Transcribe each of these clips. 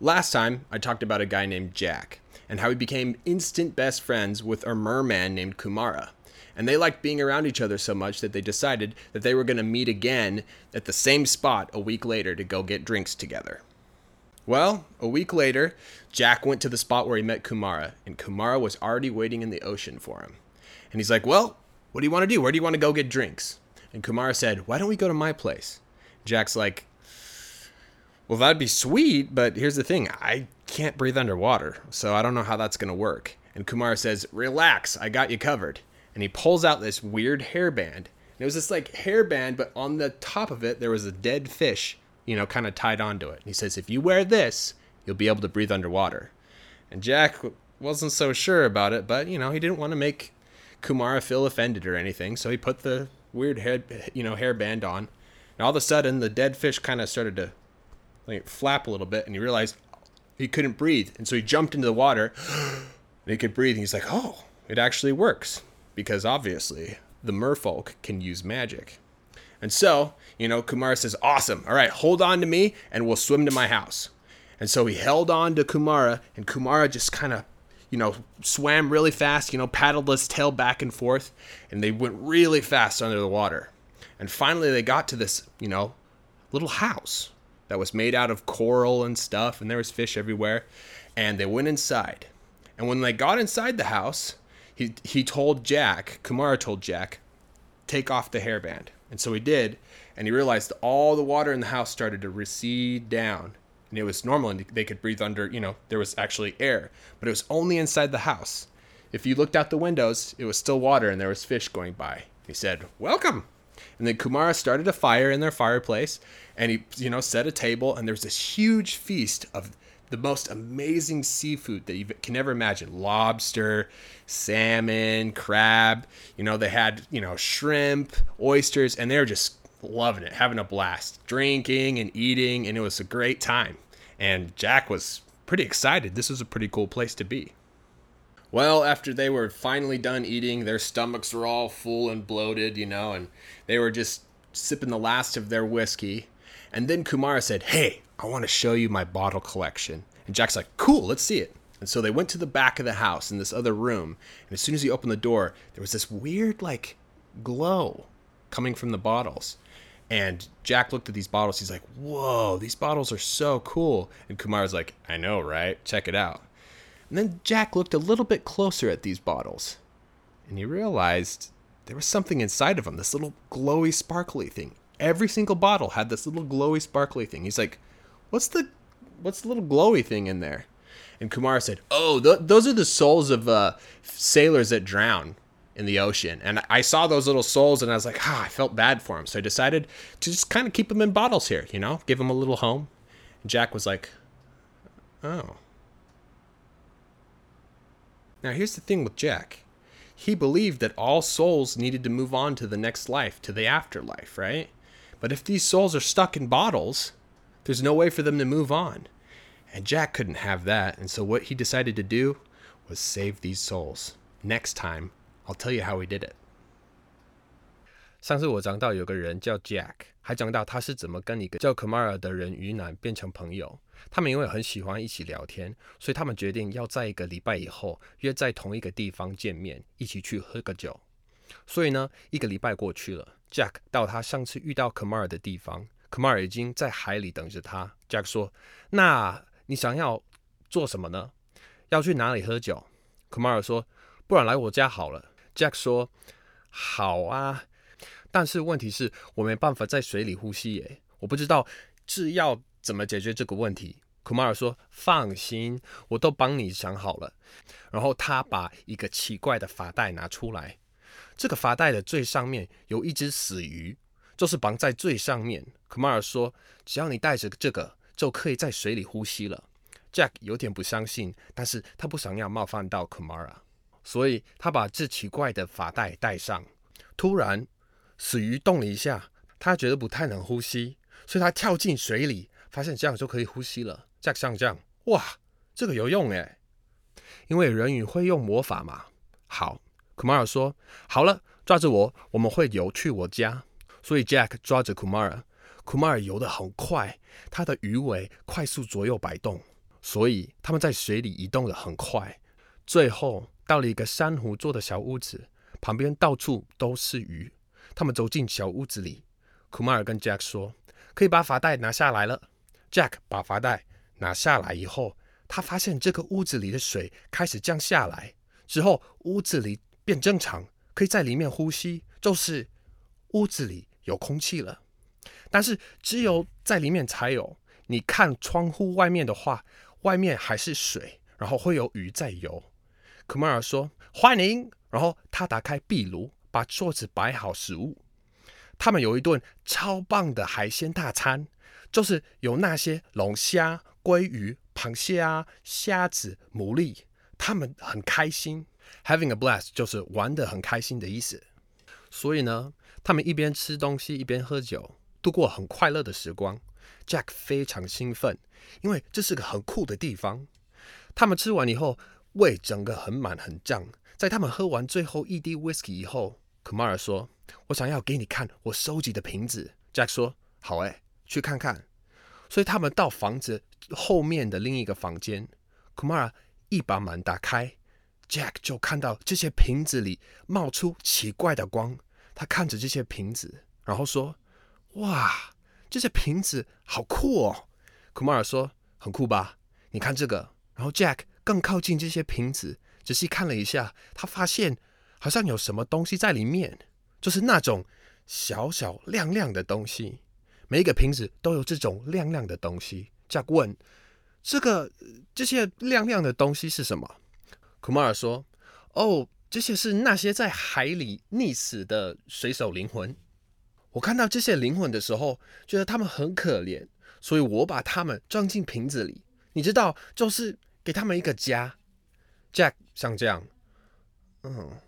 Last time, I talked about a guy named Jack and how he became instant best friends with a merman named Kumara. And they liked being around each other so much that they decided that they were going to meet again at the same spot a week later to go get drinks together. Well, a week later, Jack went to the spot where he met Kumara, and Kumara was already waiting in the ocean for him. And he's like, Well, what do you want to do? Where do you want to go get drinks? And Kumara said, Why don't we go to my place? Jack's like, well, that'd be sweet, but here's the thing I can't breathe underwater, so I don't know how that's going to work. And Kumar says, Relax, I got you covered. And he pulls out this weird hairband. And it was this like hairband, but on the top of it, there was a dead fish, you know, kind of tied onto it. And he says, If you wear this, you'll be able to breathe underwater. And Jack wasn't so sure about it, but, you know, he didn't want to make Kumara feel offended or anything, so he put the weird hair, you know, hairband on. And all of a sudden, the dead fish kind of started to like flap a little bit, and he realized he couldn't breathe, and so he jumped into the water, and he could breathe. And he's like, "Oh, it actually works," because obviously the merfolk can use magic. And so, you know, Kumara says, "Awesome! All right, hold on to me, and we'll swim to my house." And so he held on to Kumara, and Kumara just kind of, you know, swam really fast, you know, paddled his tail back and forth, and they went really fast under the water. And finally, they got to this, you know, little house that was made out of coral and stuff, and there was fish everywhere. And they went inside. And when they got inside the house, he, he told Jack, Kumara told Jack, take off the hairband. And so he did, and he realized all the water in the house started to recede down. And it was normal, and they could breathe under, you know, there was actually air, but it was only inside the house. If you looked out the windows, it was still water and there was fish going by. He said, Welcome. And then Kumara started a fire in their fireplace and he, you know, set a table and there's this huge feast of the most amazing seafood that you can ever imagine lobster, salmon, crab. You know, they had, you know, shrimp, oysters, and they were just loving it, having a blast, drinking and eating. And it was a great time. And Jack was pretty excited. This was a pretty cool place to be. Well, after they were finally done eating, their stomachs were all full and bloated, you know, and they were just sipping the last of their whiskey. And then Kumara said, Hey, I want to show you my bottle collection. And Jack's like, Cool, let's see it. And so they went to the back of the house in this other room. And as soon as he opened the door, there was this weird, like, glow coming from the bottles. And Jack looked at these bottles. He's like, Whoa, these bottles are so cool. And Kumara's like, I know, right? Check it out. And then Jack looked a little bit closer at these bottles, and he realized there was something inside of them this little glowy, sparkly thing. Every single bottle had this little glowy, sparkly thing. He's like, What's the. What's the little glowy thing in there? And Kumar said, "Oh, th- those are the souls of uh, sailors that drown in the ocean." And I saw those little souls, and I was like, "Ah, I felt bad for them." So I decided to just kind of keep them in bottles here, you know, give them a little home. And Jack was like, "Oh." Now, here's the thing with Jack. He believed that all souls needed to move on to the next life, to the afterlife, right? But if these souls are stuck in bottles, there's no way for them to move on. And Jack couldn't have that, and so what he decided to do was save these souls. Next time, I'll tell you how he did it. 上次我讲到有个人叫 Jack，还讲到他是怎么跟一个叫 Kamara 的人鱼男变成朋友。他们因为很喜欢一起聊天，所以他们决定要在一个礼拜以后约在同一个地方见面，一起去喝个酒。所以呢，一个礼拜过去了，Jack 到他上次遇到 Kamara 的地方，Kamara 已经在海里等着他。Jack 说：“那你想要做什么呢？要去哪里喝酒？”Kamara 说：“不然来我家好了。”Jack 说：“好啊。”但是问题是我没办法在水里呼吸耶，我不知道是要怎么解决这个问题。库马尔说：“放心，我都帮你想好了。”然后他把一个奇怪的发带拿出来，这个发带的最上面有一只死鱼，就是绑在最上面。库马尔说：“只要你带着这个，就可以在水里呼吸了。”Jack 有点不相信，但是他不想要冒犯到 Kumar，所以他把这奇怪的发带戴上。突然，死鱼动了一下，他觉得不太能呼吸，所以他跳进水里，发现这样就可以呼吸了。Jack 像这样，哇，这个有用诶，因为人鱼会用魔法嘛。好，Kumara 说好了，抓着我，我们会游去我家。所以 Jack 抓着 Kumara，Kumara 游得很快，他的鱼尾快速左右摆动。所以他们在水里移动的很快，最后到了一个珊瑚做的小屋子，旁边到处都是鱼。他们走进小屋子里，库马尔跟 Jack 说：“可以把发带拿下来了。”Jack 把发带拿下来以后，他发现这个屋子里的水开始降下来，之后屋子里变正常，可以在里面呼吸，就是屋子里有空气了。但是只有在里面才有。你看窗户外面的话，外面还是水，然后会有鱼在游。库马尔说：“欢迎。”然后他打开壁炉，把桌子摆好食物。他们有一顿超棒的海鲜大餐，就是有那些龙虾、鲑鱼、螃蟹啊、虾子、牡蛎。他们很开心，having a blast 就是玩得很开心的意思。所以呢，他们一边吃东西一边喝酒。度过很快乐的时光，Jack 非常兴奋，因为这是个很酷的地方。他们吃完以后，胃整个很满很胀。在他们喝完最后一滴 whisky 以后，Kumar 说：“我想要给你看我收集的瓶子。”Jack 说：“好诶，去看看。”所以他们到房子后面的另一个房间，Kumar 一把门打开，Jack 就看到这些瓶子里冒出奇怪的光。他看着这些瓶子，然后说。哇，这些瓶子好酷哦！！”Kumar 说：“很酷吧？你看这个。”然后 Jack 更靠近这些瓶子，仔细看了一下，他发现好像有什么东西在里面，就是那种小小亮亮的东西。每一个瓶子都有这种亮亮的东西。Jack 问：“这个这些亮亮的东西是什么？”库马尔说：“哦，这些是那些在海里溺死的水手灵魂。”我看到这些灵魂的时候，觉得他们很可怜，所以我把他们装进瓶子里。你知道，就是给他们一个家。Jack 像这样，嗯，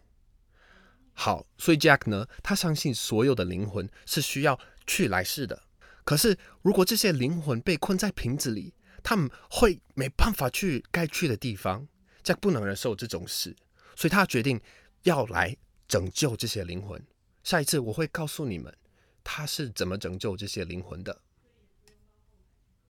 好，所以 Jack 呢，他相信所有的灵魂是需要去来世的。可是，如果这些灵魂被困在瓶子里，他们会没办法去该去的地方。Jack 不能忍受这种事，所以他决定要来拯救这些灵魂。下一次我会告诉你们。他是怎么拯救这些灵魂的？